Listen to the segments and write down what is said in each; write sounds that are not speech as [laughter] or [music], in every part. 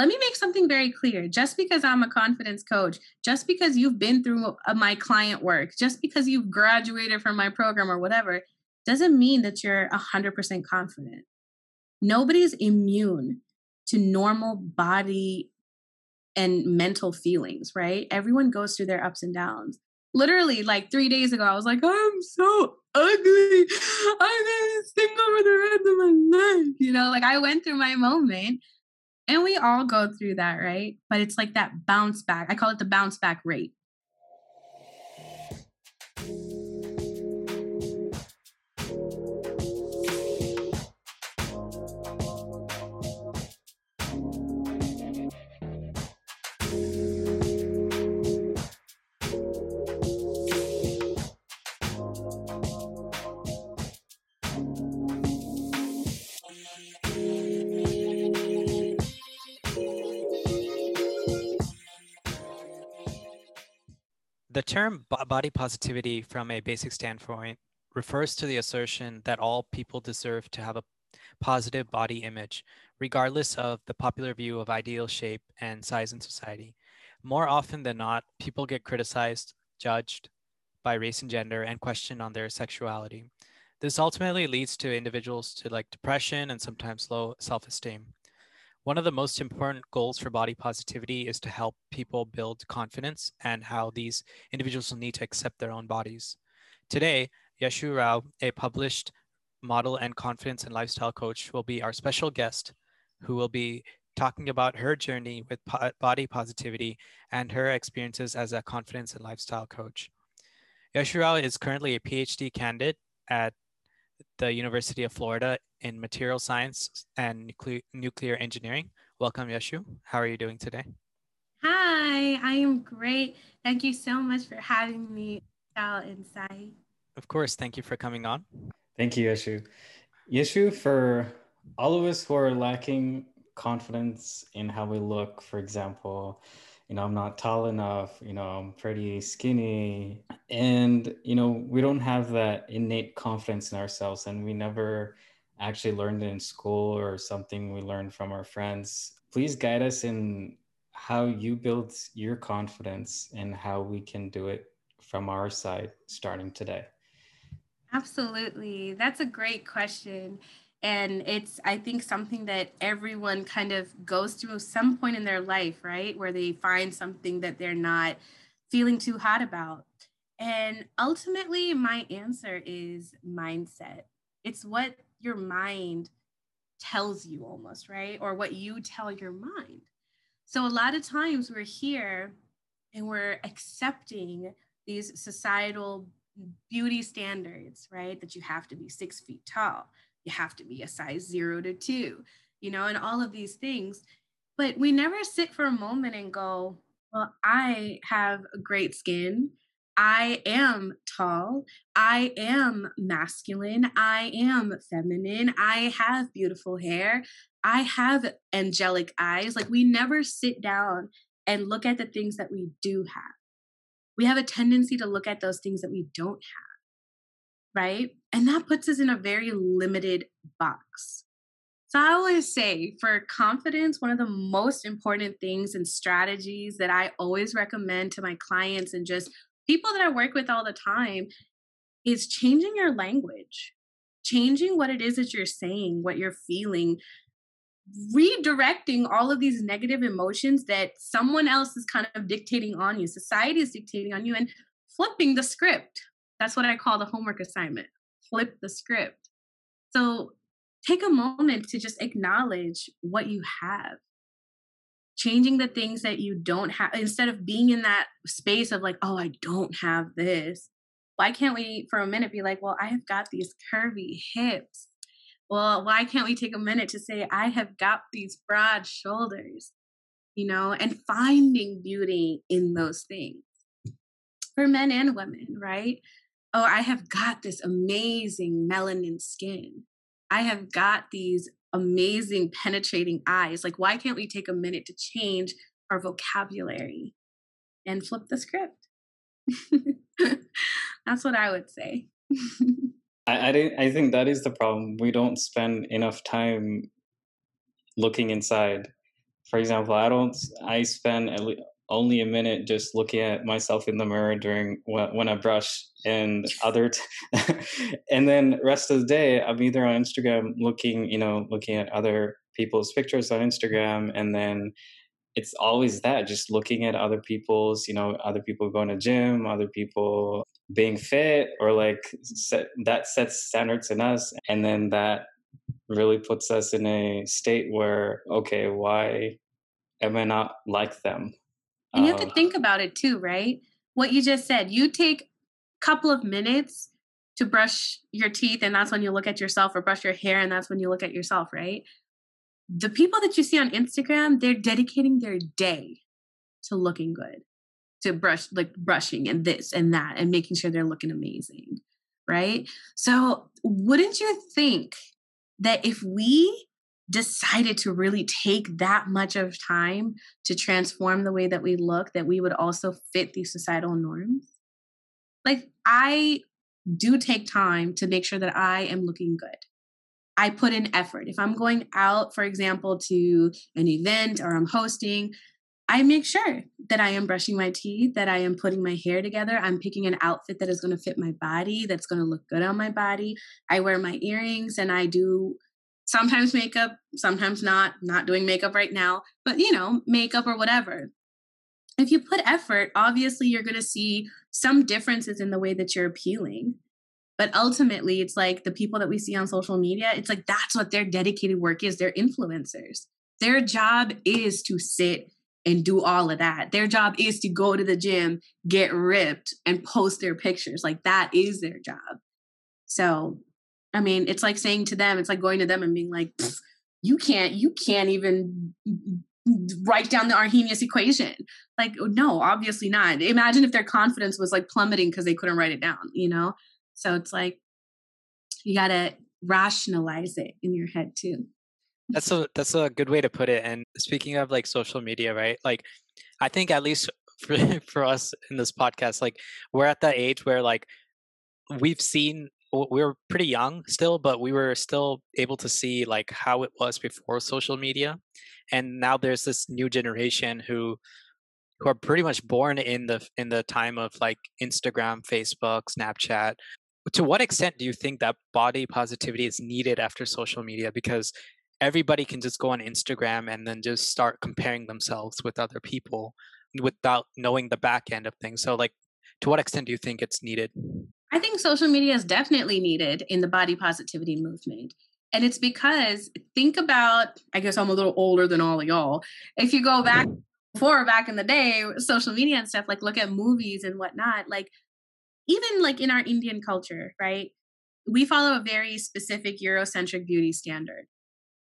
let me make something very clear. Just because I'm a confidence coach, just because you've been through uh, my client work, just because you've graduated from my program or whatever, doesn't mean that you're 100% confident. Nobody's immune to normal body and mental feelings, right? Everyone goes through their ups and downs. Literally, like three days ago, I was like, I'm so ugly. I'm gonna single for the rest of my life. You know, like I went through my moment and we all go through that, right? But it's like that bounce back. I call it the bounce back rate. Term body positivity, from a basic standpoint, refers to the assertion that all people deserve to have a positive body image, regardless of the popular view of ideal shape and size in society. More often than not, people get criticized, judged by race and gender, and questioned on their sexuality. This ultimately leads to individuals to like depression and sometimes low self esteem. One of the most important goals for body positivity is to help people build confidence and how these individuals will need to accept their own bodies. Today, Yashu Rao, a published model and confidence and lifestyle coach, will be our special guest who will be talking about her journey with body positivity and her experiences as a confidence and lifestyle coach. Yashu Rao is currently a PhD candidate at the University of Florida in material science and nucle- nuclear engineering. Welcome, Yashu. How are you doing today? Hi, I am great. Thank you so much for having me, Sal Inside. Of course. Thank you for coming on. Thank you, Yashu. Yashu, for all of us who are lacking confidence in how we look, for example, you know, I'm not tall enough, you know, I'm pretty skinny. And, you know, we don't have that innate confidence in ourselves and we never actually learned in school or something we learned from our friends. Please guide us in how you build your confidence and how we can do it from our side starting today. Absolutely. That's a great question and it's i think something that everyone kind of goes through some point in their life right? Where they find something that they're not feeling too hot about. And ultimately my answer is mindset. It's what your mind tells you almost right? Or what you tell your mind. So a lot of times we're here and we're accepting these societal beauty standards right? That you have to be six feet tall you have to be a size zero to two, you know, and all of these things. But we never sit for a moment and go, well, I have great skin. I am tall. I am masculine. I am feminine. I have beautiful hair. I have angelic eyes. Like we never sit down and look at the things that we do have. We have a tendency to look at those things that we don't have right? And that puts us in a very limited box. So I always say for confidence, one of the most important things and strategies that I always recommend to my clients and just people that I work with all the time is changing your language, changing what it is that you're saying, what you're feeling, redirecting all of these negative emotions that someone else is kind of dictating on you, society is dictating on you, and flipping the script that's what I call the homework assignment flip the script. So take a moment to just acknowledge what you have. Changing the things that you don't have, instead of being in that space of like, oh, I don't have this. Why can't we, for a minute, be like, well, I have got these curvy hips? Well, why can't we take a minute to say, I have got these broad shoulders, you know, and finding beauty in those things for men and women, right? Oh, I have got this amazing melanin skin. I have got these amazing penetrating eyes. Like, why can't we take a minute to change our vocabulary and flip the script? [laughs] That's what I would say. [laughs] I, I, I think that is the problem. We don't spend enough time looking inside for example, I don't. I spend at least only a minute just looking at myself in the mirror during when, I brush and other t- [laughs] and then rest of the day I'm either on Instagram looking you know looking at other people's pictures on Instagram and then it's always that just looking at other people's you know other people going to gym other people being fit or like set, that sets standards in us and then that really puts us in a state where okay why am i not like them and you have to uh, think about it too, right? What you just said. You take a couple of minutes to brush your teeth, and that's when you look at yourself, or brush your hair, and that's when you look at yourself, right? The people that you see on Instagram, they're dedicating their day to looking good, to brush, like brushing and this and that, and making sure they're looking amazing, right? So, wouldn't you think that if we decided to really take that much of time to transform the way that we look, that we would also fit these societal norms. Like, I do take time to make sure that I am looking good. I put in effort. If I'm going out, for example, to an event or I'm hosting, I make sure that I am brushing my teeth, that I am putting my hair together. I'm picking an outfit that is going to fit my body, that's going to look good on my body. I wear my earrings and I do sometimes makeup, sometimes not, not doing makeup right now, but you know, makeup or whatever. If you put effort, obviously you're going to see some differences in the way that you're appealing. But ultimately, it's like the people that we see on social media, it's like that's what their dedicated work is. They're influencers. Their job is to sit and do all of that. Their job is to go to the gym, get ripped, and post their pictures. Like that is their job. So I mean, it's like saying to them, it's like going to them and being like, you can't, you can't even write down the Arrhenius equation. Like, oh, no, obviously not. Imagine if their confidence was like plummeting because they couldn't write it down, you know? So it's like, you got to rationalize it in your head too. That's a that's a good way to put it. And speaking of like social media, right? Like I think at least [laughs] for for us in this podcast, like we're at that age where like we've seen we were pretty young still, but we were still able to see like how it was before social media, and now there's this new generation who who are pretty much born in the in the time of like Instagram, Facebook, Snapchat. To what extent do you think that body positivity is needed after social media? Because everybody can just go on Instagram and then just start comparing themselves with other people without knowing the back end of things. So like to what extent do you think it's needed? I think social media is definitely needed in the body positivity movement. And it's because think about, I guess I'm a little older than all of y'all. If you go back mm-hmm. before back in the day, social media and stuff, like look at movies and whatnot, like even like in our Indian culture, right? We follow a very specific Eurocentric beauty standard.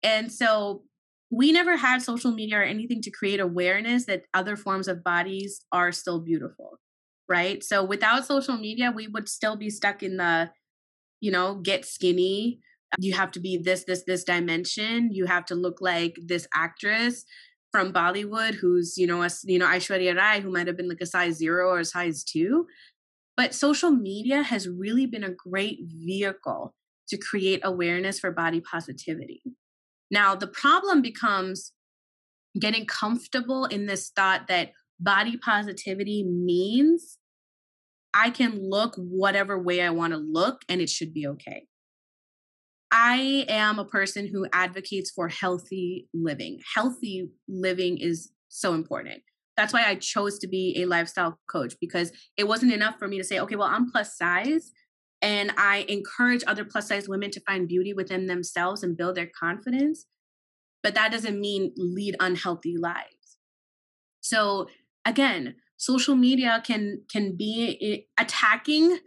And so we never had social media or anything to create awareness that other forms of bodies are still beautiful right? So without social media, we would still be stuck in the, you know, get skinny. You have to be this, this, this dimension. You have to look like this actress from Bollywood who's, you know, a, you know, Aishwarya Rai, who might have been like a size zero or a size two. But social media has really been a great vehicle to create awareness for body positivity. Now, the problem becomes getting comfortable in this thought that body positivity means I can look whatever way I want to look and it should be okay. I am a person who advocates for healthy living. Healthy living is so important. That's why I chose to be a lifestyle coach because it wasn't enough for me to say, okay, well, I'm plus size and I encourage other plus size women to find beauty within themselves and build their confidence. But that doesn't mean lead unhealthy lives. So again, social media can can be attacking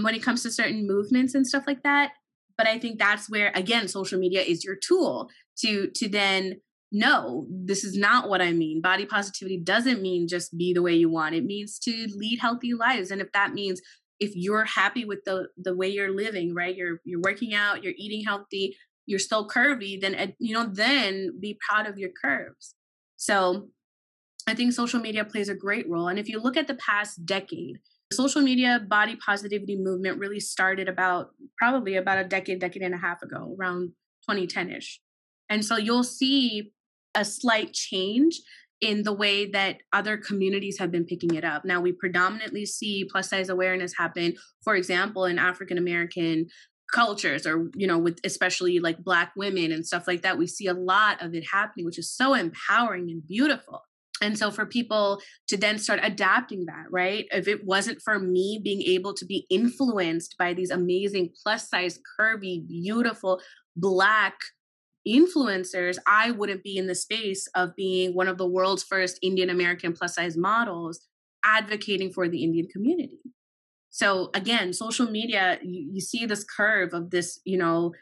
when it comes to certain movements and stuff like that. But i think that's where again social media is your tool to to then no this is not what i mean. Body positivity doesn't mean just be the way you want. It means to lead healthy lives. And if that means if you're happy with the the way you're living right you're you're working out you're eating healthy you're still curvy then uh, you know then be proud of your curves. So I think social media plays a great role. And if you look at the past decade, the social media body positivity movement really started about probably about a decade, decade and a half ago, around 2010 ish. And so you'll see a slight change in the way that other communities have been picking it up. Now, we predominantly see plus size awareness happen, for example, in African American cultures or you know with especially like black women and stuff like that we see a lot of it happening which is so empowering and beautiful and so for people to then start adapting that right if it wasn't for me being able to be influenced by these amazing plus size curvy beautiful black influencers, I wouldn't be in the space of being one of the world's first Indian American plus size models advocating for the Indian community. So again, social media, you, you see this curve of this, you know,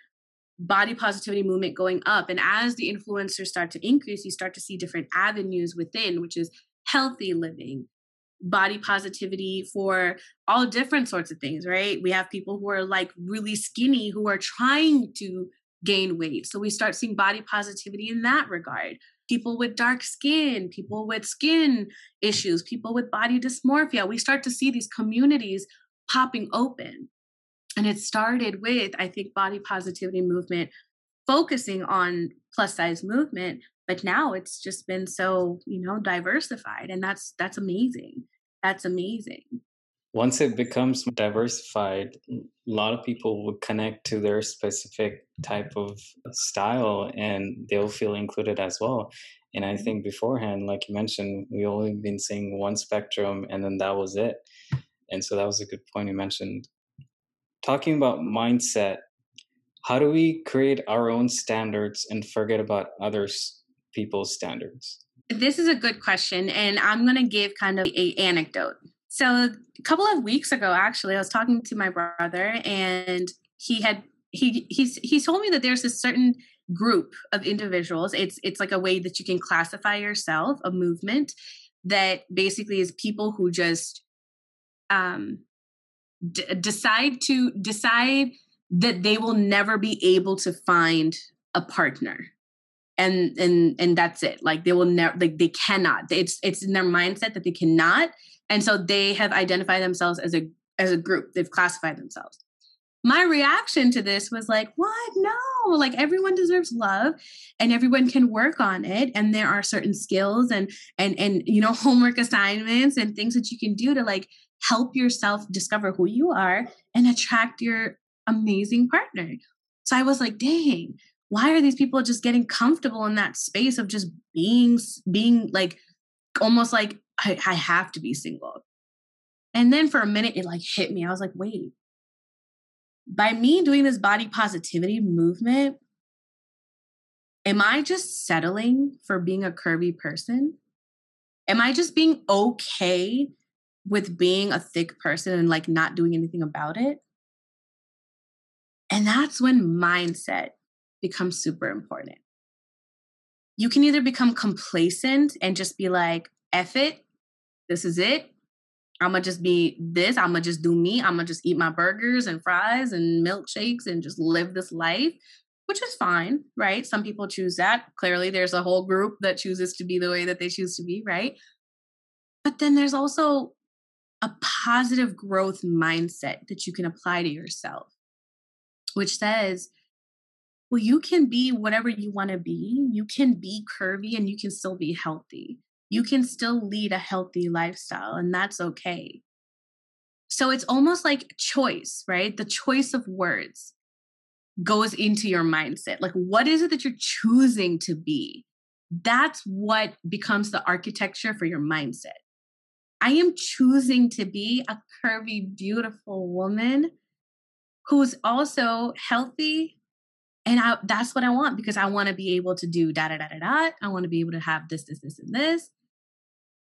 body positivity movement going up. And as the influencers start to increase, you start to see different avenues within, which is healthy living, body positivity for all different sorts of things, right? We have people who are like really skinny who are trying to gain weight. So we start seeing body positivity in that regard. People with dark skin, people with skin issues, people with body dysmorphia. We start to see these communities popping open. And it started with, I think, body positivity movement focusing on plus size movement, but now it's just been so, you know, diversified. And that's that's amazing. That's amazing once it becomes diversified, a lot of people will connect to their specific type of style and they'll feel included as well. And I mm-hmm. think beforehand, like you mentioned, we only been seeing one spectrum and then that was it. And so that was a good point you mentioned. Talking about mindset, how do we create our own standards and forget about others people's standards? This is a good question. And I'm going to give kind of a anecdote. So a couple of weeks ago, actually, I was talking to my brother, and he had he he's he told me that there's a certain group of individuals. It's it's like a way that you can classify yourself, a movement that basically is people who just um d- decide to decide that they will never be able to find a partner. And and and that's it. Like they will never like they cannot. It's it's in their mindset that they cannot. And so they have identified themselves as a as a group. They've classified themselves. My reaction to this was like what? No. Like everyone deserves love and everyone can work on it and there are certain skills and and and you know [laughs] homework assignments and things that you can do to like help yourself discover who you are and attract your amazing partner so i was like dang why are these people just getting comfortable in that space of just being being like almost like I, I have to be single. And then for a minute, it like hit me. I was like, wait, by me doing this body positivity movement, am I just settling for being a curvy person? Am I just being okay with being a thick person and like not doing anything about it? And that's when mindset becomes super important. You can either become complacent and just be like, F it, this is it. I'm gonna just be this. I'm gonna just do me. I'm gonna just eat my burgers and fries and milkshakes and just live this life, which is fine, right? Some people choose that. Clearly, there's a whole group that chooses to be the way that they choose to be, right? But then there's also a positive growth mindset that you can apply to yourself, which says, well, you can be whatever you want to be. You can be curvy and you can still be healthy you can still lead a healthy lifestyle and that's okay. So it's almost like choice, right? The choice of words goes into your mindset. Like, what is it that you're choosing to be? That's what becomes the architecture for your mindset. I am choosing to be a curvy, beautiful woman who's also healthy. And I, that's what I want because I want to be able to do da da da da da. I want to be able to have this, this, this, and this.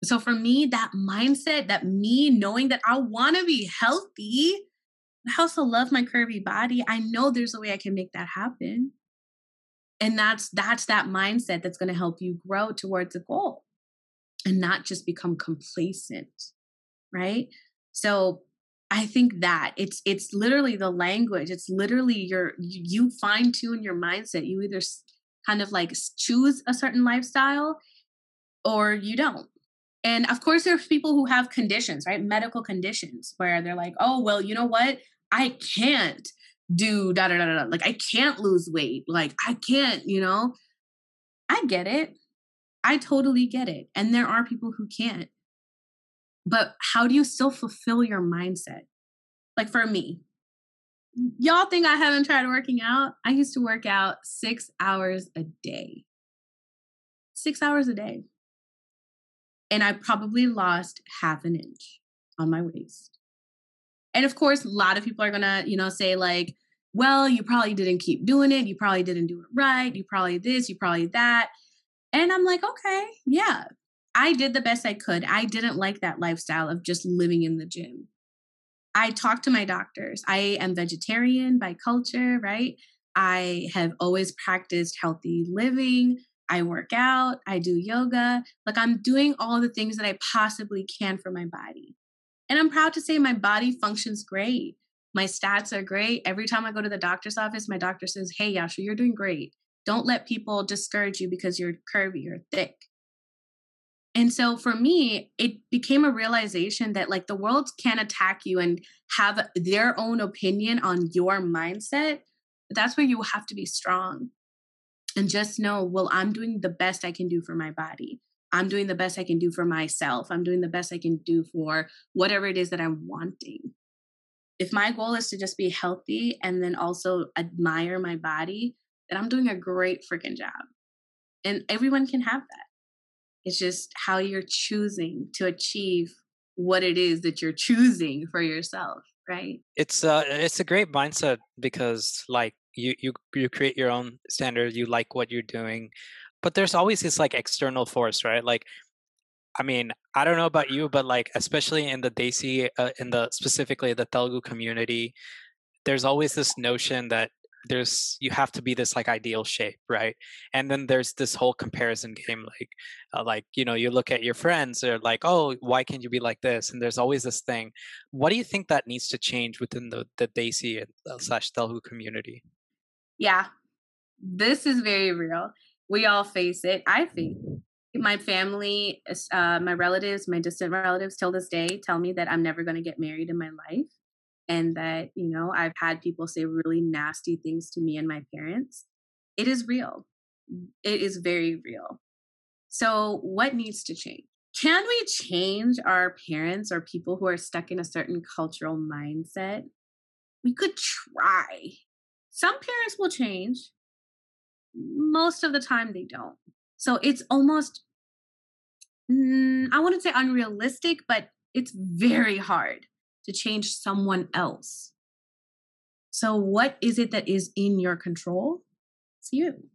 So for me, that mindset, that me knowing that I want to be healthy, I also love my curvy body. I know there's a way I can make that happen. And that's that's that mindset that's going to help you grow towards a goal and not just become complacent, right? So I think that it's it's literally the language. It's literally your you fine tune your mindset. You either kind of like choose a certain lifestyle or you don't and of course, there's people who have conditions, right? Medical conditions where they're like, oh, well, you know what? I can't do da da da da. Like, I can't lose weight. Like, I can't, you know? I get it. I totally get it. And there are people who can't. But how do you still fulfill your mindset? Like for me, y'all think I haven't tried working out? I used to work out six hours a day. Six hours a day. And I probably lost half an inch on my waist. And of course, a lot of people are gonna, you know, say, like, well, you probably didn't keep doing it. You probably didn't do it right. You probably this, you probably that. And I'm like, okay, yeah, I did the best I could. I didn't like that lifestyle of just living in the gym. I talked to my doctors. I am vegetarian by culture, right? I have always practiced healthy living. I work out, I do yoga. Like I'm doing all the things that I possibly can for my body. And I'm proud to say my body functions great. My stats are great. Every time I go to the doctor's office, my doctor says, Hey, Yasha, you're doing great. Don't let people discourage you because you're curvy or thick. And so for me, it became a realization that like the world can attack you and have their own opinion on your mindset. That's where you have to be strong and just know, well, I'm doing the best I can do for my body. I'm doing the best I can do for myself. I'm doing the best I can do for whatever it is that I'm wanting. If my goal is to just be healthy and then also admire my body, then I'm doing a great freaking job. And everyone can have that. It's just how you're choosing to achieve what it is that you're choosing for yourself, right? It's uh it's a great mindset because like you you you create your own standards, you like what you're doing. But there's always this like external force, right? Like I mean, I don't know about you, but like especially in the Desi, uh, in the specifically the Telugu community, there's always this notion that there's you have to be this like ideal shape right? And then there's this whole comparison game like uh, like you know you look at your friends they're like oh why can't you be like this? And there's always this thing. What do you think that needs to change within the the desi uh, slash telugu community? Yeah. This is very real. We all face it i think. My family uh, my relatives my distant relatives till this day tell me that i'm never going to get married in my life and that, you know, I've had people say really nasty things to me and my parents. It is real. It is very real. So, what needs to change? Can we change our parents or people who are stuck in a certain cultural mindset? We could try. Some parents will change. Most of the time, they don't. So, it's almost, mm, I wouldn't say unrealistic, but it's very hard to change someone else. So, what is it that is in your control? It's you.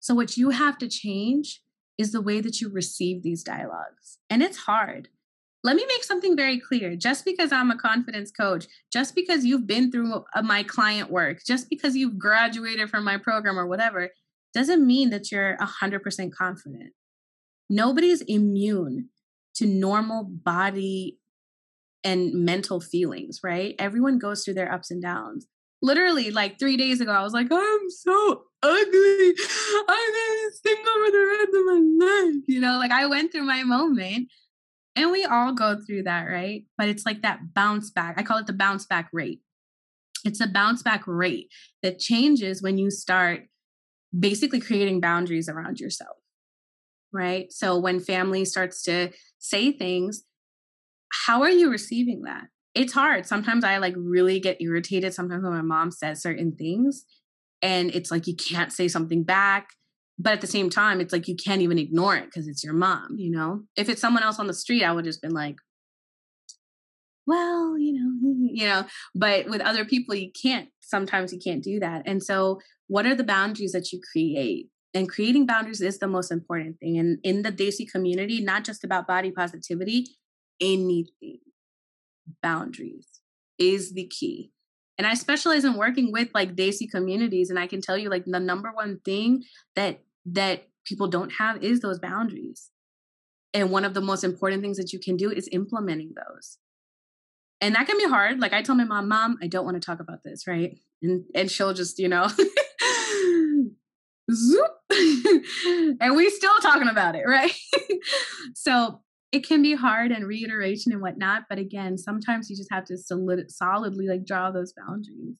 So, what you have to change is the way that you receive these dialogues. And it's hard. Let me make something very clear. Just because I'm a confidence coach, just because you've been through my client work, just because you've graduated from my program or whatever, doesn't mean that you're 100% confident. Nobody's immune to normal body and mental feelings, right? Everyone goes through their ups and downs. Literally, like three days ago, I was like, I'm so ugly. I'm gonna single the rest of my life. You know, like I went through my moment. And we all go through that, right? But it's like that bounce back. I call it the bounce back rate. It's a bounce back rate that changes when you start basically creating boundaries around yourself, right? So when family starts to say things how are you receiving that? It's hard. Sometimes I like really get irritated sometimes when my mom says certain things and it's like you can't say something back. But at the same time, it's like you can't even ignore it because it's your mom, you know? If it's someone else on the street, I would just been like, well, you know, [laughs] you know, but with other people you can't sometimes you can't do that. And so what are the boundaries that you create? And creating boundaries is the most important thing. And in the Desi community, not just about body positivity, anything. Boundaries is the key. And I specialize in working with like Desi communities. And I can tell you like the number one thing that that people don't have is those boundaries. And one of the most important things that you can do is implementing those. And that can be hard. Like I tell my mom, Mom, I don't want to talk about this, right? And and she'll just, you know, [laughs] zoop. [laughs] and we still talking about it, right? [laughs] so it can be hard and reiteration and whatnot but again sometimes you just have to solid, solidly like draw those boundaries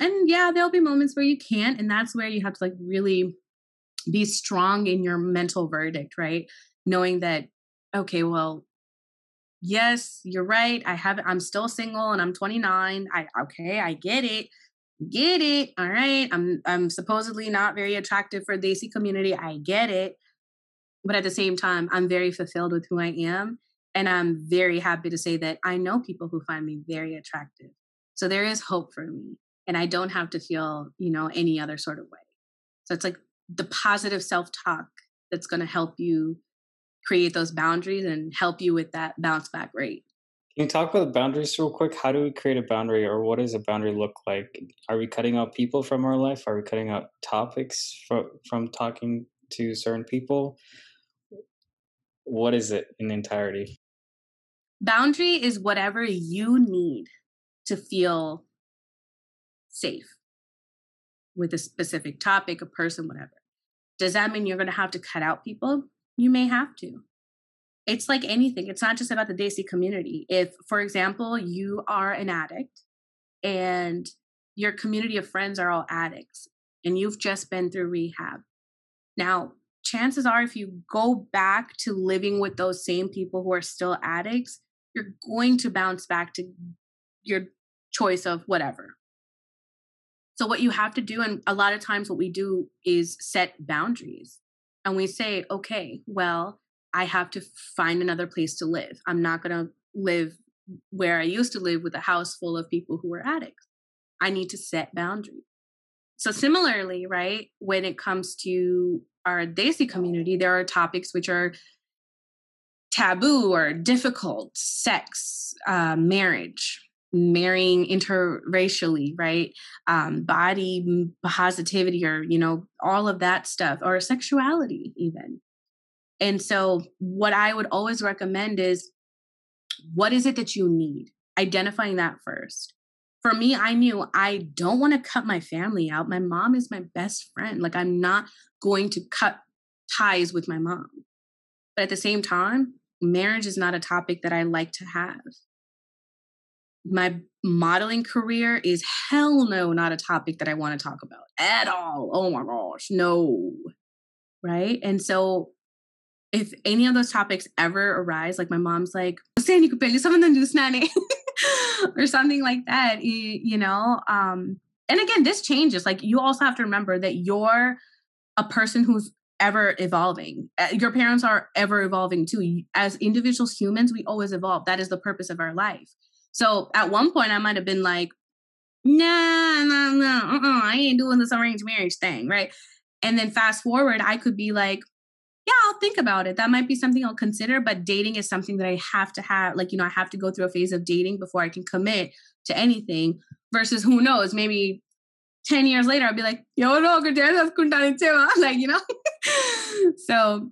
and yeah there'll be moments where you can't and that's where you have to like really be strong in your mental verdict, right? Knowing that, okay, well, yes, you're right. I have I'm still single and I'm 29. I okay, I get it. Get it. All right. I'm I'm supposedly not very attractive for the Desi community. I get it. But at the same time, I'm very fulfilled with who I am. And I'm very happy to say that I know people who find me very attractive. So there is hope for me. And I don't have to feel, you know, any other sort of way. So it's like the positive self talk that's going to help you create those boundaries and help you with that bounce back rate. Can you talk about the boundaries real quick? How do we create a boundary or what does a boundary look like? Are we cutting out people from our life? Are we cutting out topics from, from talking to certain people? What is it in entirety? Boundary is whatever you need to feel safe with a specific topic, a person, whatever. Does that mean you're going to have to cut out people? You may have to. It's like anything, it's not just about the Desi community. If, for example, you are an addict and your community of friends are all addicts and you've just been through rehab. Now, chances are, if you go back to living with those same people who are still addicts, you're going to bounce back to your choice of whatever. So, what you have to do, and a lot of times what we do is set boundaries and we say, okay, well, I have to find another place to live. I'm not going to live where I used to live with a house full of people who were addicts. I need to set boundaries. So, similarly, right, when it comes to our Desi community, there are topics which are taboo or difficult sex, uh, marriage, marrying interracially right? Um, body positivity or you know all of that stuff or sexuality even. And so what i would always recommend is what is it that you need? Identifying that first for me i knew i don't want to cut my family out my mom is my best friend like i'm not going to cut ties with my mom but at the same time marriage is not a topic that i like to have my modeling career is hell no not a topic that I want to talk about at all. Oh my gosh, no. Right? And so if any of those topics ever arise, like my mom's like, Sandy some of them do snanny [laughs] or something like that, you, you know. Um, and again, this changes. Like you also have to remember that you're a person who's ever evolving. Uh, your parents are ever evolving too. As individuals, humans, we always evolve. That is the purpose of our life. So at one point, I might have been like, no no no I ain't doing this arranged marriage thing, right? And then fast forward, I could be like, yeah, I'll think about it. That might be something I'll consider, but dating is something that I have to have. Like, you know, I have to go through a phase of dating before I can commit to anything. Versus, who knows, maybe 10 years later, I'll be like, yo, no, [laughs] like, you know? [laughs] so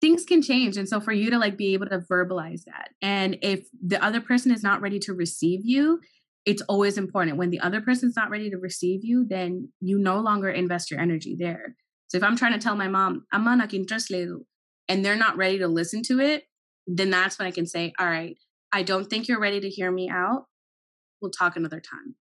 things can change and so for you to like be able to verbalize that and if the other person is not ready to receive you it's always important when the other person's not ready to receive you then you no longer invest your energy there so if i'm trying to tell my mom i'm not interested and they're not ready to listen to it then that's when i can say all right i don't think you're ready to hear me out we'll talk another time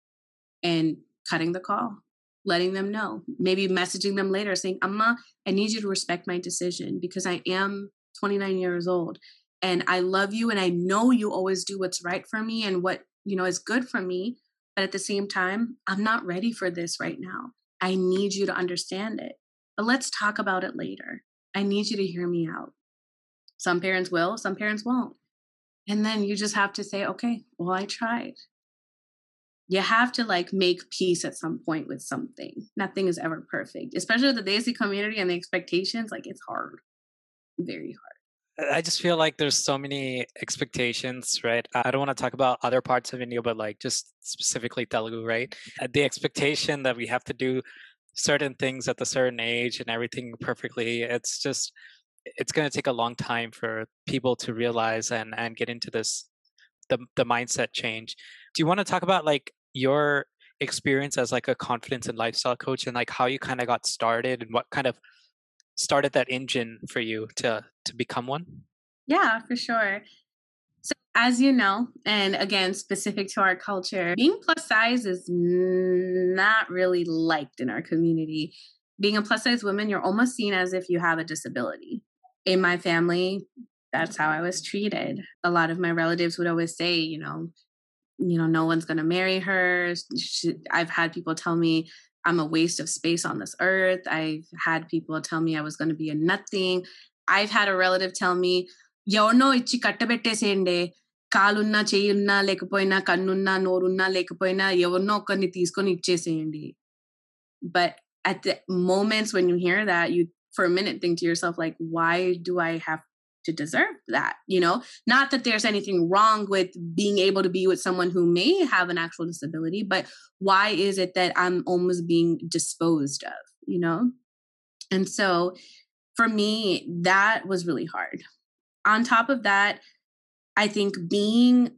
and cutting the call letting them know, maybe messaging them later saying, Amma, I need you to respect my decision because I am 29 years old and I love you and I know you always do what's right for me and what, you know, is good for me. But at the same time, I'm not ready for this right now. I need you to understand it. But let's talk about it later. I need you to hear me out. Some parents will, some parents won't. And then you just have to say, okay, well, I tried you have to like make peace at some point with something. Nothing is ever perfect, especially with the Desi community and the expectations. Like it's hard, very hard. I just feel like there's so many expectations, right? I don't want to talk about other parts of India, but like just specifically Telugu, right? Uh, the expectation that we have to do certain things at a certain age and everything perfectly. It's just, it's going to take a long time for people to realize and and get into this the the mindset change. Do you want to talk about like your experience as like a confidence and lifestyle coach and like how you kind of got started and what kind of started that engine for you to to become one yeah for sure as you know and again specific to our culture being plus size is not really liked in our community being a plus size woman, you're almost seen as if you have a disability. In my family, that's how I was treated. A lot of my relatives would always say, you know, you know, no one's going to marry her. She, I've had people tell me I'm a waste of space on this earth. I've had people tell me I was going to be a nothing. I've had a relative tell me, ఎవరినో ఇచ్చి కట్టబెట్టేసేయండి కాలున్నా చెయ్యున్నా లేకపోయినా కన్నున్నా నోరున్నా లేకపోయినా ఎవరినో ఒకరిని తీసుకొని ఇచ్చేసేయండి but at the moments when you hear that you for a minute think to yourself like why do i have to deserve that you know not that there's anything wrong with being able to be with someone who may have an actual disability but why is it that i'm almost being disposed of you know and so for me that was really hard on top of that i think being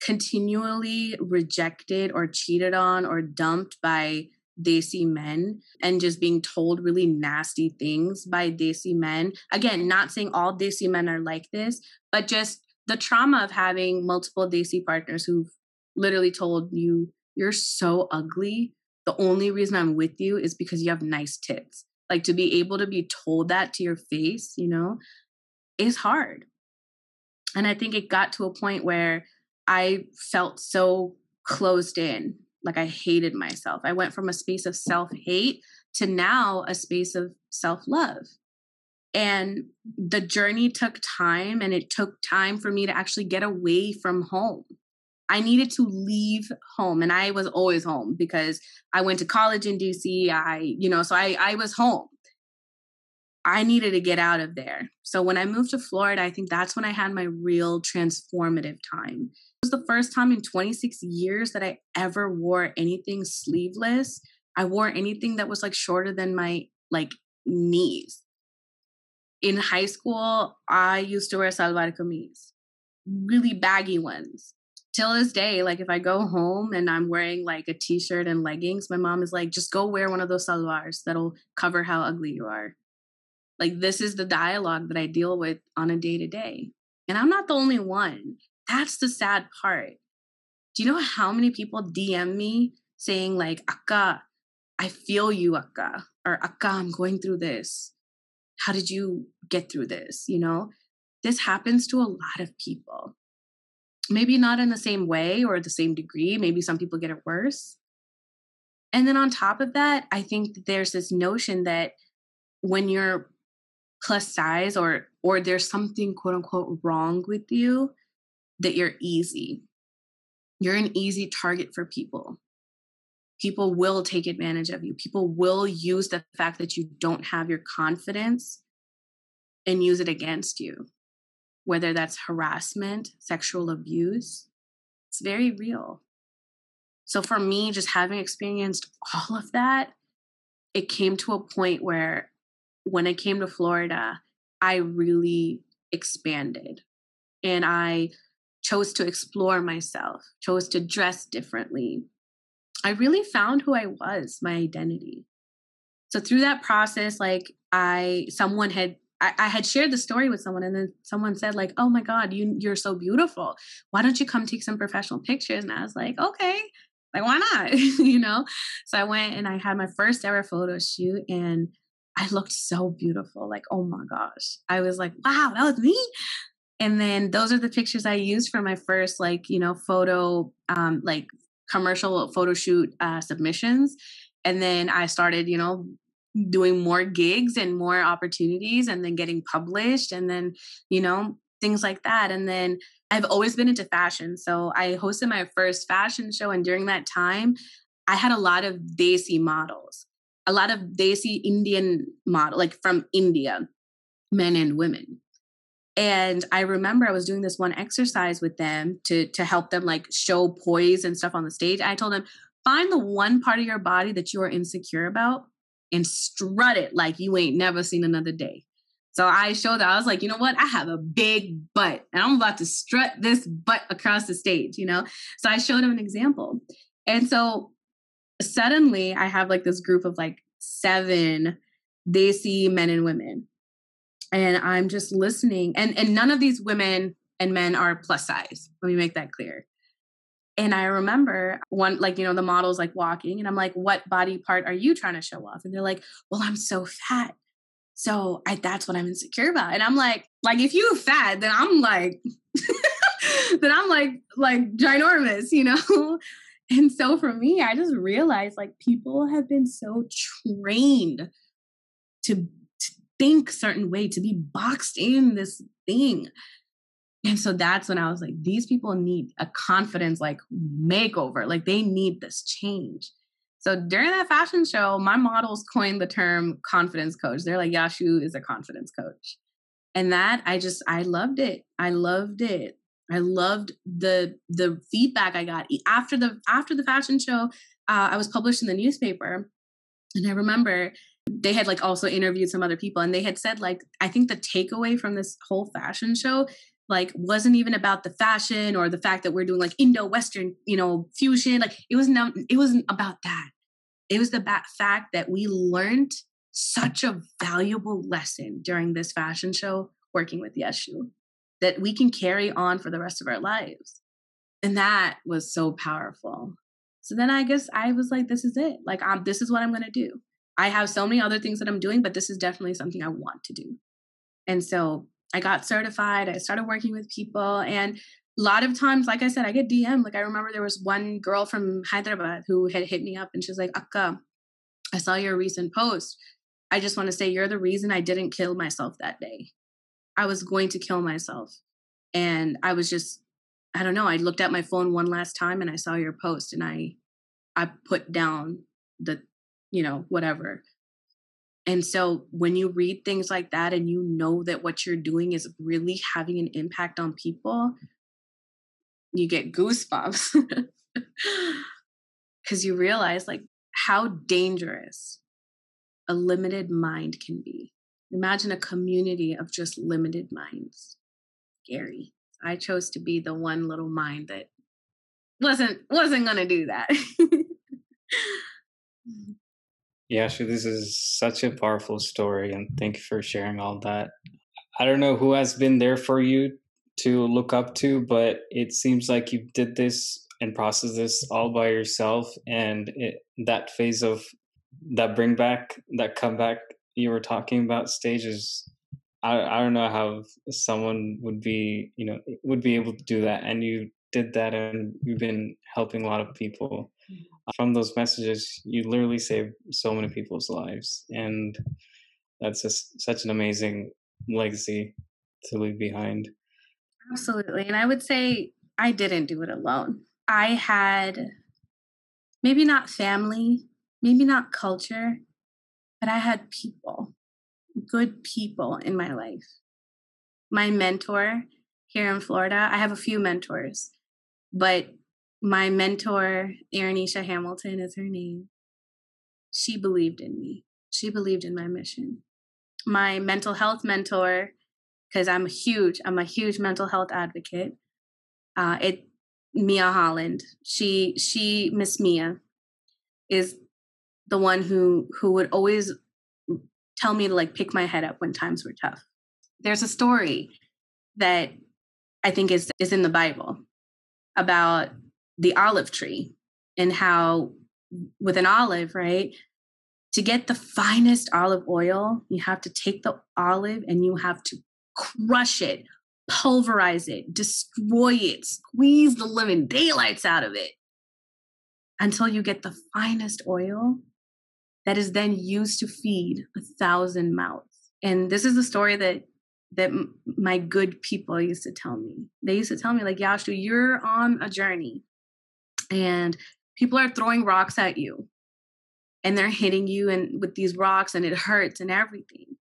continually rejected or cheated on or dumped by desi men and just being told really nasty things by desi men. Again, not saying all desi men are like this, but just the trauma of having multiple desi partners who've literally told you, you're so ugly. The only reason I'm with you is because you have nice tits. Like to be able to be told that to your face, you know, is hard. And I think it got to a point where I felt so closed in like I hated myself. I went from a space of self hate to now a space of self love. And the journey took time, and it took time for me to actually get away from home. I needed to leave home, and I was always home because I went to college in DC. I, you know, so I, I was home. I needed to get out of there. So when I moved to Florida, I think that's when I had my real transformative time It was the first time in 26 years that I ever wore anything sleeveless. I wore anything that was like shorter than my like knees. In high school, I used to wear salwar kameez, really baggy ones. Till this day, like if I go home and I'm wearing like a t-shirt and leggings, my mom is like, just go wear one of those salwars that'll cover how ugly you are. Like this is the dialogue that I deal with on a day to day. And I'm not the only one. That's the sad part. Do you know how many people DM me saying, like, Akka, I feel you, Akka, or Akka, I'm going through this. How did you get through this? You know, this happens to a lot of people. Maybe not in the same way or the same degree. Maybe some people get it worse. And then on top of that, I think that there's this notion that when you're plus size or or there's something quote unquote wrong with you, that you're easy. You're an easy target for people. People will take advantage of you. People will use the fact that you don't have your confidence and use it against you, whether that's harassment, sexual abuse. It's very real. So, for me, just having experienced all of that, it came to a point where when I came to Florida, I really expanded and I chose to explore myself, chose to dress differently, I really found who I was, my identity. So through that process, like I, someone had, I, I, had shared the story with someone, and then someone said, like, "Oh my God, you you're so beautiful. Why don't you come take some professional pictures?" And I was like, "Okay, like why not?" [laughs] you know. So I went and I had my first ever photo shoot, and I looked so beautiful. Like, oh my gosh, I was like, "Wow, that was me." and then those are the pictures i used for my first like you know photo um like commercial photo shoot uh submissions and then i started you know doing more gigs and more opportunities and then getting published and then you know things like that and then i've always been into fashion so i hosted my first fashion show and during that time i had a lot of desi models a lot of desi indian model like from india men and women. And i remember i was doing this one exercise with them to to help them like show poise and stuff on the stage. I told them find the one part of your body that you are insecure about and strut it like you ain't never seen another day. So i showed that i was like you know what? I have a big butt and i'm about to strut this butt across the stage you know? So i showed them an example. And so suddenly i have like this group of like seven desi men and women and i'm just listening and and none of these women and men are plus size let me make that clear And I remember one, like, you know, the model's like walking, and I'm like, what body part are you trying to show off? And they're like, well, I'm so fat. So I, that's what I'm insecure about. And I'm like, like, if you're fat, then I'm like, [laughs] then I'm like, like ginormous, you know? [laughs] And so for me, I just realized like people have been so trained to, to think certain way, to be boxed in this thing. And so that's when I was like, these people need a confidence like makeover. Like they need this change. So during that fashion show, my models coined the term confidence coach. They're like, Yashu is a confidence coach. And that I just I loved it. I loved it. I loved the the feedback I got after the after the fashion show. Uh, I was published in the newspaper, and I remember they had like also interviewed some other people, and they had said like I think the takeaway from this whole fashion show like wasn't even about the fashion or the fact that we're doing like Indo-Western, you know, fusion. Like it was not it wasn't about that. It was the fact that we learned such a valuable lesson during this fashion show working with Yashu that we can carry on for the rest of our lives. And that was so powerful. So then I guess I was like, this is it. Like, this is what I'm going to do. I have so many other things that I'm doing, but this is definitely something I want to do. And so I got certified. I started working with people. And a lot of times, like I said, I get DM. Like I remember there was one girl from Hyderabad who had hit me up and she's like, Akka, I saw your recent post. I just want to say you're the reason I didn't kill myself that day. I was going to kill myself. And I was just, I don't know, I looked at my phone one last time and I saw your post and I I put down the, you know, whatever. And so when you read things like that and you know that what you're doing is really having an impact on people, you get goosebumps. [laughs] Cuz you realize like how dangerous a limited mind can be. Imagine a community of just limited minds. Scary. I chose to be the one little mind that wasn't wasn't gonna do that. [laughs] yeah, sure. This is such a powerful story, and thank you for sharing all that. I don't know who has been there for you to look up to, but it seems like you did this and processed this all by yourself, and it, that phase of that bring back, that comeback you were talking about stages I, I don't know how someone would be you know would be able to do that and you did that and you've been helping a lot of people. Mm-hmm. from those messages you literally saved so many people's lives and that's just such an amazing legacy to leave behind. Absolutely and i would say i didn't do it alone. I had maybe not family maybe not culture but I had people, good people in my life. My mentor here in Florida, I have a few mentors, but my mentor, Aaronisha Hamilton is her name. She believed in me. She believed in my mission. My mental health mentor, because I'm huge, I'm a huge mental health advocate. Uh, it Mia Holland. She she Miss Mia is the one who who would always tell me to like pick my head up when times were tough. There's a story that I think is is in the Bible about the olive tree and how with an olive, right? To get the finest olive oil, you have to take the olive and you have to crush it, pulverize it, destroy it, squeeze the living daylights out of it until you get the finest oil that is then used to feed a thousand mouths. And this is the story that that my good people used to tell me. They used to tell me like, Yashu, you're on a journey and people are throwing rocks at you and they're hitting you and with these rocks and it hurts and everything.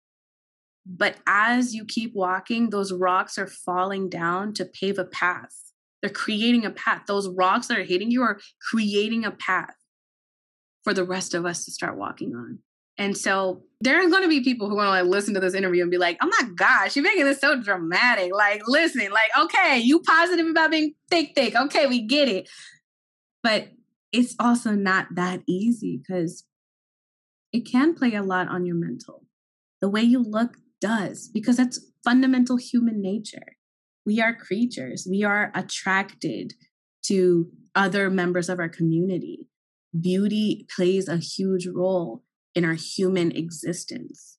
But as you keep walking, those rocks are falling down to pave a path. They're creating a path. Those rocks that are hitting you are creating a path for the rest of us to start walking on. And so there are going to be people who want to like listen to this interview and be like, "Oh my gosh, you're making this so dramatic." Like, listen, like, okay, you positive about being thick, thick. Okay, we get it. But it's also not that easy because it can play a lot on your mental. The way you look does, because that's fundamental human nature. We are creatures. We are attracted to other members of our community. Beauty plays a huge role in our human existence.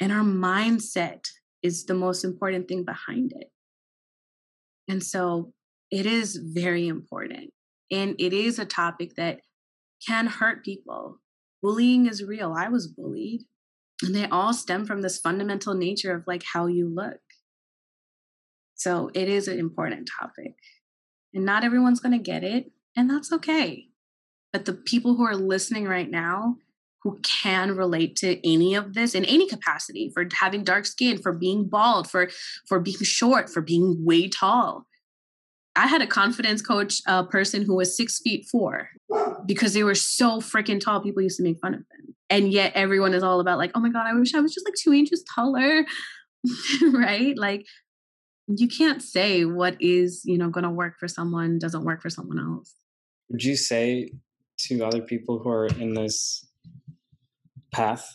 And our mindset is the most important thing behind it. And so it is very important. And it is a topic that can hurt people. Bullying is real. I was bullied. And they all stem from this fundamental nature of like how you look. So it is an important topic. And not everyone's going to get it. And that's okay. But the people who are listening right now, who can relate to any of this in any capacity for having dark skin for being bald for for being short for being way tall. I had a confidence coach uh, person who was six feet four because they were so freaking tall people used to make fun of them. And yet everyone is all about like oh my god i wish i was just like two inches taller. [laughs] Right? Like you can't say what is you know going to work for someone doesn't work for someone else. Would you say to other people who are in this path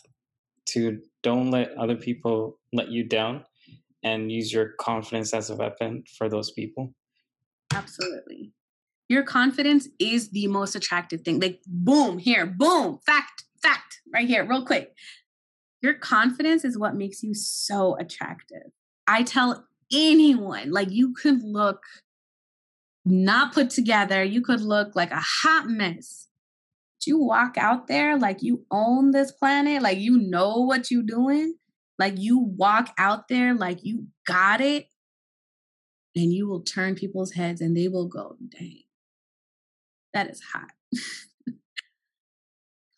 to don't let other people let you down and use your confidence as a weapon for those people? Absolutely. Your confidence is the most attractive thing. Like boom here boom fact fact right here real quick. Your confidence is what makes you so attractive. I tell anyone like you could look not put together you could look like a hot mess you walk out there like you own this planet, like you know what you're doing, like you walk out there like you got it, and you will turn people's heads and they will go, dang, that is hot. [laughs]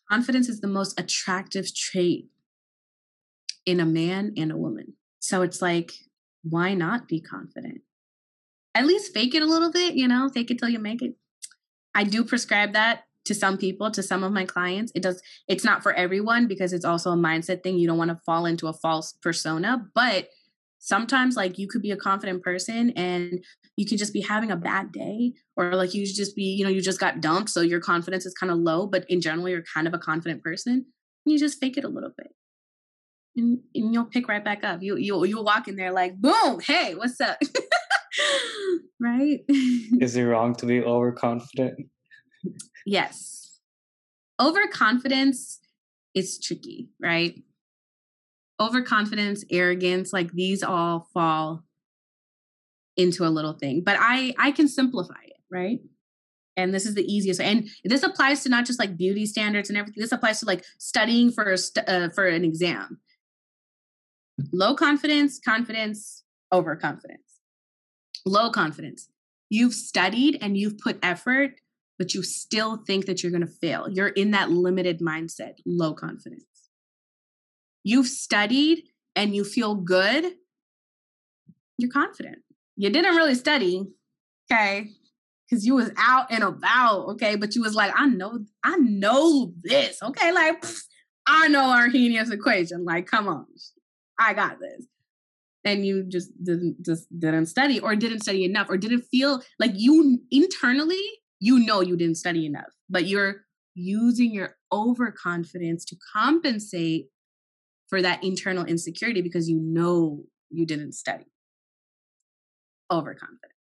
Confidence is the most attractive trait in a man and a woman. So it's like, why not be confident? At least fake it a little bit, you know, fake it till you make it. I do prescribe that to some people to some of my clients it does it's not for everyone because it's also a mindset thing. You don't want to fall into a false persona but sometimes like you could be a confident person and you can just be having a bad day or like you just be you know you just got dumped so your confidence is kind of low but in general you're kind of a confident person. You just fake it a little bit. And, and you'll pick right back up. You you you'll walk in there like boom hey what's up? [laughs] Right? Is it wrong to be overconfident [laughs] Yes. Overconfidence is tricky, right? Overconfidence, arrogance, like these all fall into a little thing. But I I can simplify it, right? And this is the easiest. And this applies to not just like beauty standards and everything. This applies to like studying for st- uh, for an exam. Low confidence, confidence, overconfidence. Low confidence. You've studied and you've put effort but you still think that you're going to fail. You're in that limited mindset, low confidence. You've studied and you feel good, you're confident. You didn't really study, okay? Because you was out and about, okay? But you was like, I know, I know this, okay? Like, I know Arrhenius equation. Like, come on, I got this. And you just didn't just didn't study or didn't study enough or didn't feel like you internally you know you didn't study enough, but you're using your overconfidence to compensate for that internal insecurity because you know you didn't study. Overconfidence.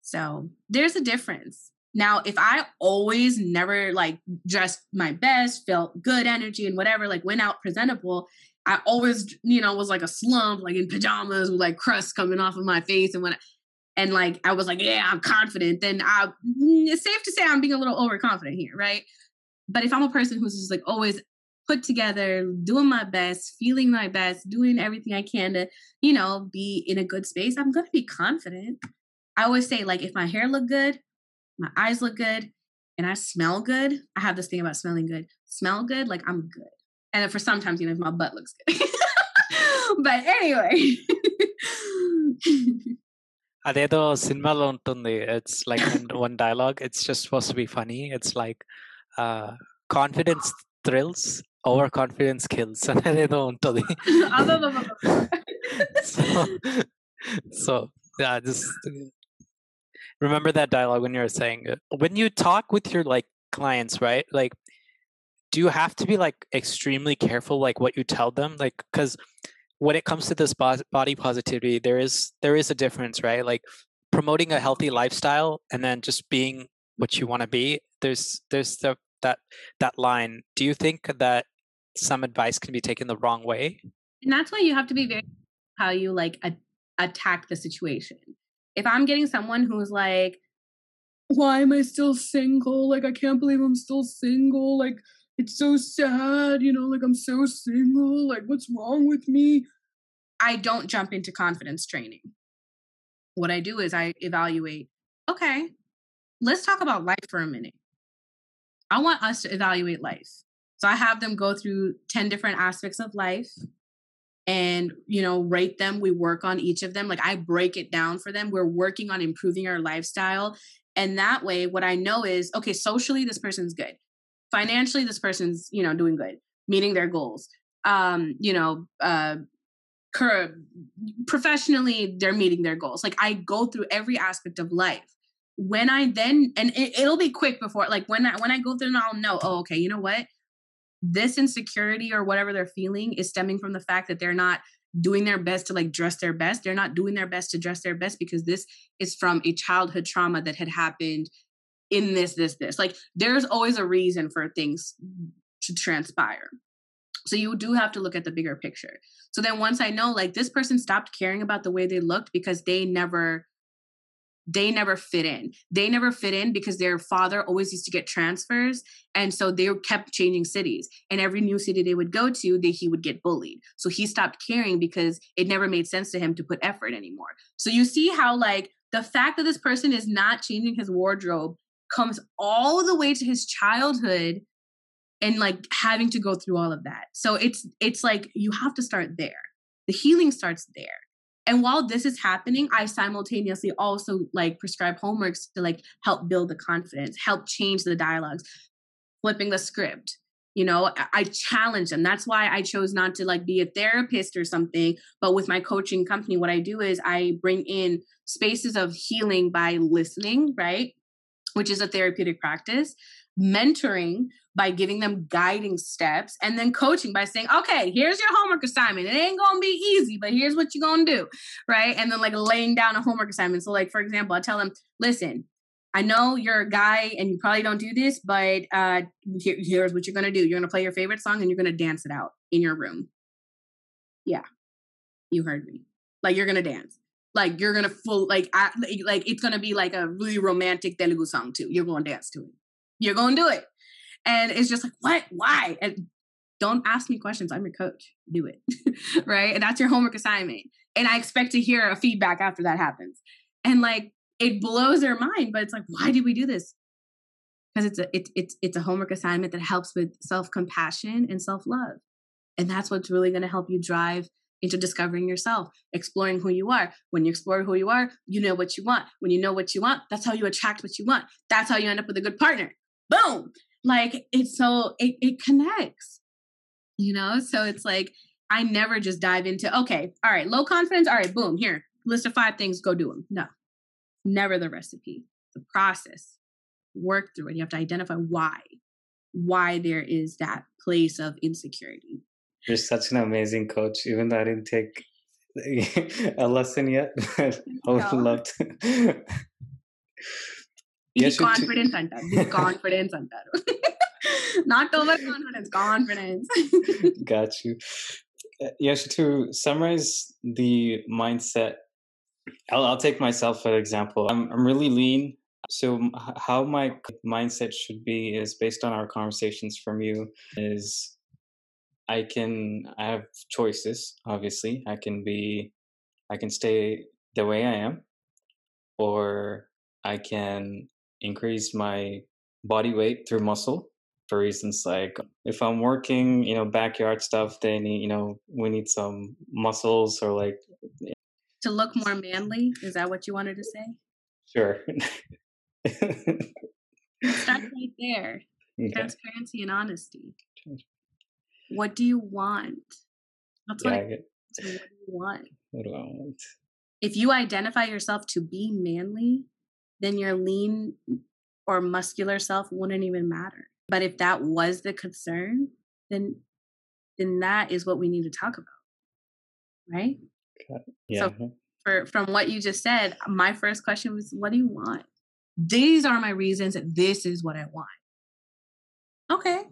So there's a difference. Now, if I always never like dressed my best, felt good energy and whatever, like went out presentable, I always, you know, was like a slump, like in pajamas with like crust coming off of my face and when and like I was like, yeah, I'm confident, then I mm, it's safe to say I'm being a little overconfident here, right? But if I'm a person who's just like always put together, doing my best, feeling my best, doing everything I can to, you know, be in a good space, I'm gonna be confident. I always say, like, if my hair look good, my eyes look good, and I smell good, I have this thing about smelling good. Smell good, like I'm good. And for sometimes, you know, if my butt looks good. [laughs] but anyway. [laughs] అదేదో సినిమాలో ఉంటుంది it's like one dialogue it's just suppose to be funny it's like confidence thrills over confidence kills అనేది ఏదో ఉంటుంది [laughs] so so just remember that dialogue when you're saying when you talk with your like clients right like do you have to be like extremely careful like what you tell them like because when it comes to this body positivity there is there is a difference right? Like promoting a healthy lifestyle and then just being what you want to be there's there's the that that line. Do you think that some advice can be taken the wrong way? And that's why you have to be very how you like a- attack the situation. If i'm getting someone who's like why am i still single? Like i can't believe i'm still single. Like it's so sad you know like i'm so single like what's wrong with me i don't jump into confidence training what I do is I evaluate, okay, let's talk about life for a minute. I want us to evaluate life. So I have them go through 10 different aspects of life and, you know, rate them. We work on each of them. Like I break it down for them. We're working on improving our lifestyle. And that way, what I know is, okay, socially, this person's good. Financially, this person's, you know, doing good, meeting their goals. Um, you know, uh, professionally they're meeting their goals. Like i go through every aspect of life. When i then and it, will be quick before like when i when i go through and i'll know oh okay you know what? This insecurity or whatever they're feeling is stemming from the fact that they're not doing their best to like dress their best. They're not doing their best to dress their best because this is from a childhood trauma that had happened in this this this like there's always a reason for things to transpire so you do have to look at the bigger picture. So then once I know like this person stopped caring about the way they looked because they never they never fit in. They never fit in because their father always used to get transfers. And so they kept changing cities. And every new city they would go to, they, he would get bullied. So he stopped caring because it never made sense to him to put effort anymore. So you see how, like, the fact that this person is not changing his wardrobe comes all the way to his childhood and like having to go through all of that. So it's it's like you have to start there. The healing starts there. And while this is happening i simultaneously also like prescribe homeworks to like help build the confidence help change the dialogues flipping the script you know? I challenge them. That's why i chose not to like be a therapist or something but with my coaching company what i do is i bring in spaces of healing by listening right which is a therapeutic practice mentoring by giving them guiding steps and then coaching by saying okay here's your homework assignment. It ain't gonna be easy but here's what you're gonna do right? And then like laying down a homework assignment. So like for example i tell them listen i know you're a guy and you probably don't do this but uh here, here's what you're gonna do. You're gonna play your favorite song and you're gonna dance it out in your room. Yeah. You heard me. Like you're gonna dance like you're gonna full like I, like it's gonna be like a really romantic Telugu song too. You're gonna dance to it. You're gonna do it. And it's just like, what? Why? And don't ask me questions. I'm your coach. Do it. [laughs] right. And that's your homework assignment. And I expect to hear a feedback after that happens. And like it blows their mind, but it's like, why did we do this? Because it's a it's it's it's a homework assignment that helps with self-compassion and self-love. And that's what's really to help you drive into discovering yourself, exploring who you are. When you explore who you are, you know what you want. When you know what you want, that's how you attract what you want. That's how you end up with a good partner. Boom like it's so it, it connects you know so it's like i never just dive into okay all right low confidence all right boom here list of five things go do them no never the recipe the process work through it you have to identify why why there is that place of insecurity you're such an amazing coach. Even though I didn't take a lesson yet, [laughs] I would no. love to. Be confident confidence, Antar. Be confidence, Antar. [laughs] Not overconfidence, confidence. [laughs] Got you. Uh, yes, to summarize the mindset, I'll, I'll take myself for example. I'm, I'm really lean. So, how my mindset should be is based on our conversations from you, is i can i have choices obviously i can be i can stay the way i am or i can increase my body weight through muscle for reasons like if I'm working, you know, backyard stuff, then you know we need some muscles or like to look more manly. Is that what you wanted to say? Sure. Start [laughs] right there. Okay. Transparency and honesty. What do you want? That's what, yeah, so what do you want? What do I want? If you identify yourself to be manly, then your lean or muscular self wouldn't even matter. But if that was the concern, then then that is what we need to talk about. Right? Yeah. So for from what you just said, my first question was, what do you want? These are my reasons. This is what I want. Okay.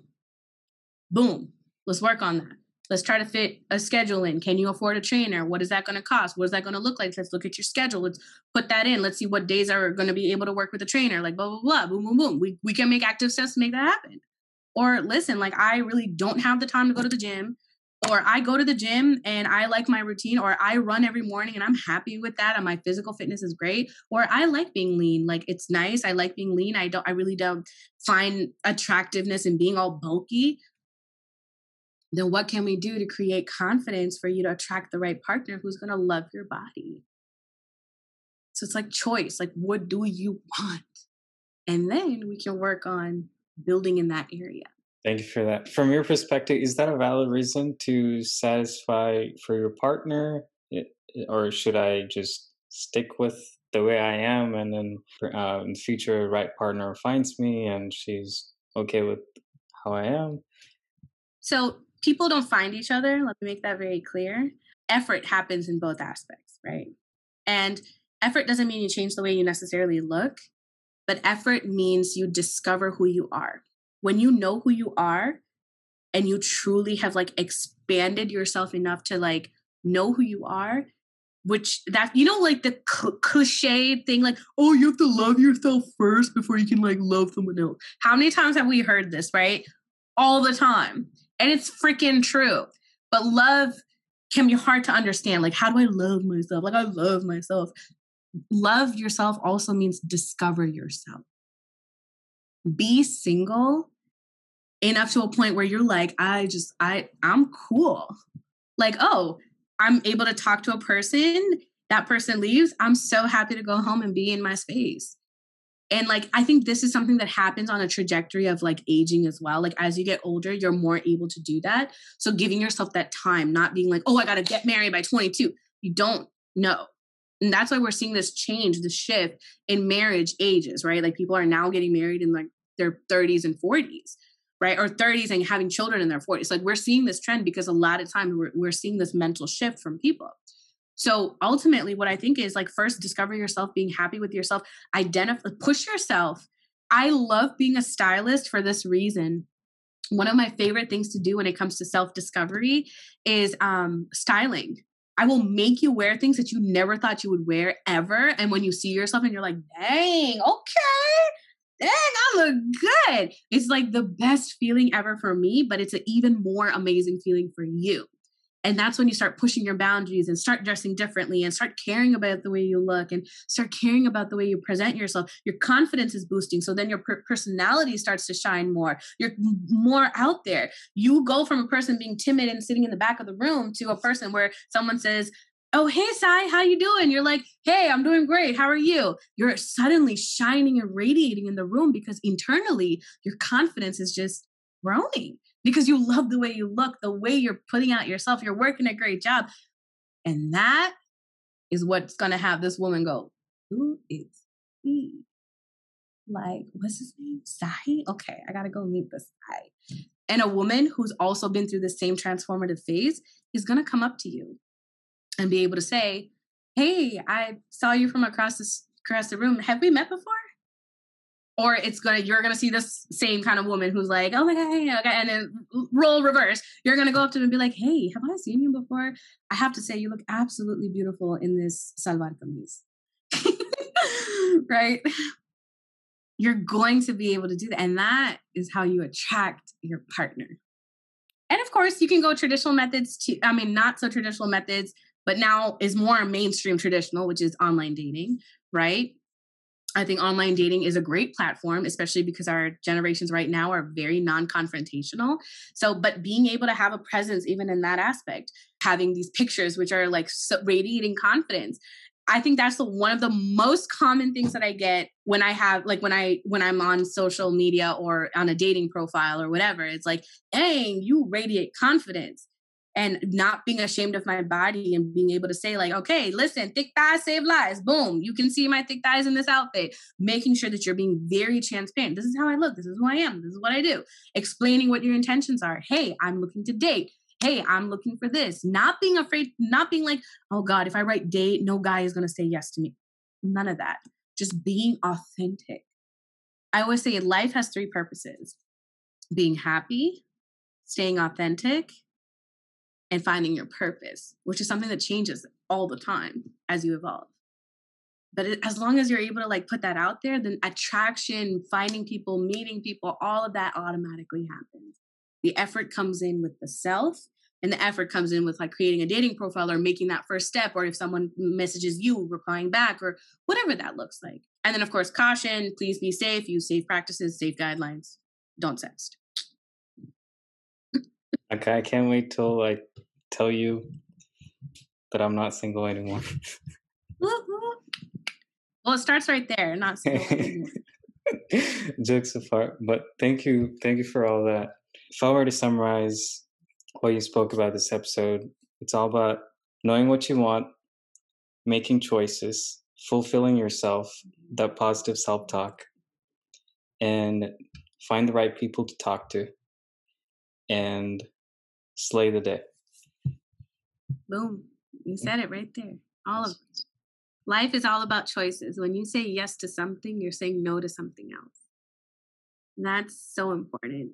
Boom. Let's work on that. Let's try to fit a schedule in. Can you afford a trainer? What is that going to cost? What is that going to look like? Let's look at your schedule. Let's put that in. Let's see what days are going to be able to work with a trainer. Like blah blah blah. Boom boom boom. We we can make active steps to make that happen. Or listen, like I really don't have the time to go to the gym or I go to the gym and I like my routine, or I run every morning and I'm happy with that, and my physical fitness is great, or I like being lean. Like it's nice. I like being lean. I don't. I really don't find attractiveness in being all bulky. Then what can we do to create confidence for you to attract the right partner who's going to love your body? So it's like choice. Like what do you want? And then we can work on building in that area. Thank you for that. From your perspective, is that a valid reason to satisfy for your partner, or should I just stick with the way I am, and then uh, in the future, right partner finds me and she's okay with how I am? So people don't find each other. Let me make that very clear. Effort happens in both aspects, right? And effort doesn't mean you change the way you necessarily look, but effort means you discover who you are when you know who you are and you truly have like expanded yourself enough to like know who you are which that you know like the cliche thing like oh you have to love yourself first before you can like love someone else how many times have we heard this right all the time and it's freaking true but love can be hard to understand like how do i love myself like i love myself love yourself also means discover yourself be single enough to a point where you're like, I just, I, I'm cool. Like, oh, I'm able to talk to a person. That person leaves. I'm so happy to go home and be in my space. And like, I think this is something that happens on a trajectory of like aging as well. Like, as you get older, you're more able to do that. So, giving yourself that time, not being like, oh, I got to get married by 22. You don't know. And that's why we're seeing this change, the shift in marriage ages, right? Like, people are now getting married in like their 30s and 40s right or 30s and having children in their 40s like we're seeing this trend because a lot of times we're, we're seeing this mental shift from people so ultimately what i think is like first discover yourself being happy with yourself identify push yourself i love being a stylist for this reason one of my favorite things to do when it comes to self discovery is um, styling I will make you wear things that you never thought you would wear ever. And when you see yourself and you're like, dang, okay, dang, I look good. It's like the best feeling ever for me, but it's an even more amazing feeling for you. And that's when you start pushing your boundaries and start dressing differently and start caring about the way you look and start caring about the way you present yourself. Your confidence is boosting. So then your per- personality starts to shine more. You're more out there. You go from a person being timid and sitting in the back of the room to a person where someone says, oh hey sai how you doing you're like hey i'm doing great how are you you're suddenly shining and radiating in the room because internally your confidence is just growing because you love the way you look the way you're putting out yourself you're working a great job and that is what's going to have this woman go who is he like what's his name Sahi? okay i gotta go meet this guy and a woman who's also been through the same transformative phase is going to come up to you and be able to say, "Hey, I saw you from across across the room. Have we met before?" Or it's gonna you're gonna see this same kind of woman who's like, "Oh my god," okay, and then role reverse. You're gonna go up to them and be like, "Hey, have I seen you before?" I have to say, you look absolutely beautiful in this salwar kameez. [laughs] right? You're going to be able to do that, and that is how you attract your partner. And of course, you can go traditional methods to, I mean, not so traditional methods but now is more mainstream traditional, which is online dating, right? I think online dating is a great platform, especially because our generations right now are very non confrontational. So, but being able to have a presence even in that aspect, having these pictures which are like radiating confidence. I think that's the, one of the most common things that I get when I have like when I when I'm on social media or on a dating profile or whatever. It's like, dang, you radiate confidence and not being ashamed of my body and being able to say like okay listen thick thighs save lives. Boom you can see my thick thighs in this outfit. Making sure that you're being very transparent. This is how i look. This is who i am. This is what i do. Explaining what your intentions are. Hey i'm looking to date. Hey, I'm looking for this. Not being afraid, not being like, oh God, if I write date, no guy is going to say yes to me. None of that. Just being authentic. I always say life has three purposes. Being happy, staying authentic, and finding your purpose, which is something that changes all the time as you evolve. But it, as long as you're able to like put that out there, then attraction, finding people, meeting people, all of that automatically happens. The effort comes in with the self, and the effort comes in with like creating a dating profile or making that first step, or if someone messages you, replying back, or whatever that looks like. And then, of course, caution please be safe, use safe practices, safe guidelines, don't sext. Okay, I can't wait till I tell you that I'm not single anymore. [laughs] well, it starts right there, not single. [laughs] Jokes apart, but thank you, thank you for all that. If I were to summarize what you spoke about this episode, it's all about knowing what you want, making choices, fulfilling yourself, that positive self talk, and find the right people to talk to and slay the day. Boom. You said it right there. All of it. Life is all about choices. When you say yes to something, you're saying no to something else. That's so important.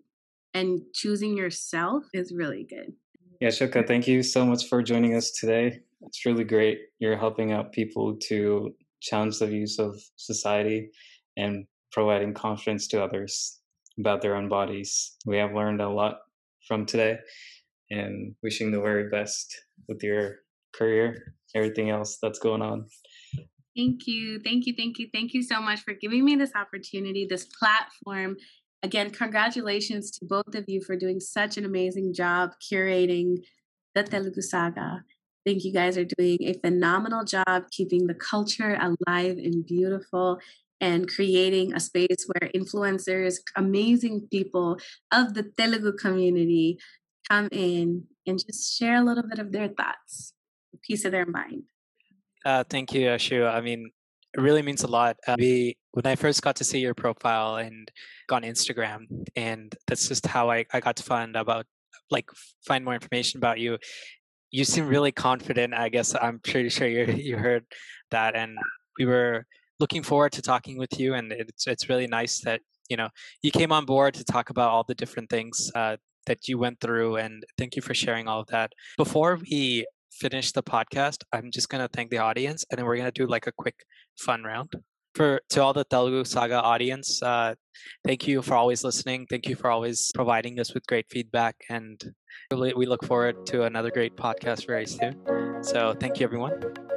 And choosing yourself is really good. Yeah, Shuka, thank you so much for joining us today. It's really great. You're helping out people to challenge the views of society and providing confidence to others about their own bodies. We have learned a lot from today and wishing the very best with your career, everything else that's going on. Thank you. Thank you. Thank you. Thank you so much for giving me this opportunity, this platform. Again, congratulations to both of you for doing such an amazing job curating the Telugu Saga. I think you guys are doing a phenomenal job keeping the culture alive and beautiful and creating a space where influencers, amazing people of the Telugu community come in and just share a little bit of their thoughts, a piece of their mind. Uh, thank you, Ashu. I mean, it really means a lot. Uh, we, when I first got to see your profile and on Instagram, and that's just how I, I got to find about like find more information about you. You seem really confident. I guess I'm pretty sure you [laughs] you heard that, and we were looking forward to talking with you. And it's it's really nice that you know you came on board to talk about all the different things uh, that you went through and thank you for sharing all of that. Before we finish the podcast i'm just going to thank the audience and then we're going to do like a quick fun round. For to all the telugu saga audience uh, thank you for always listening. Thank you for always providing us with great feedback and we look forward to another great podcast very soon. So thank you everyone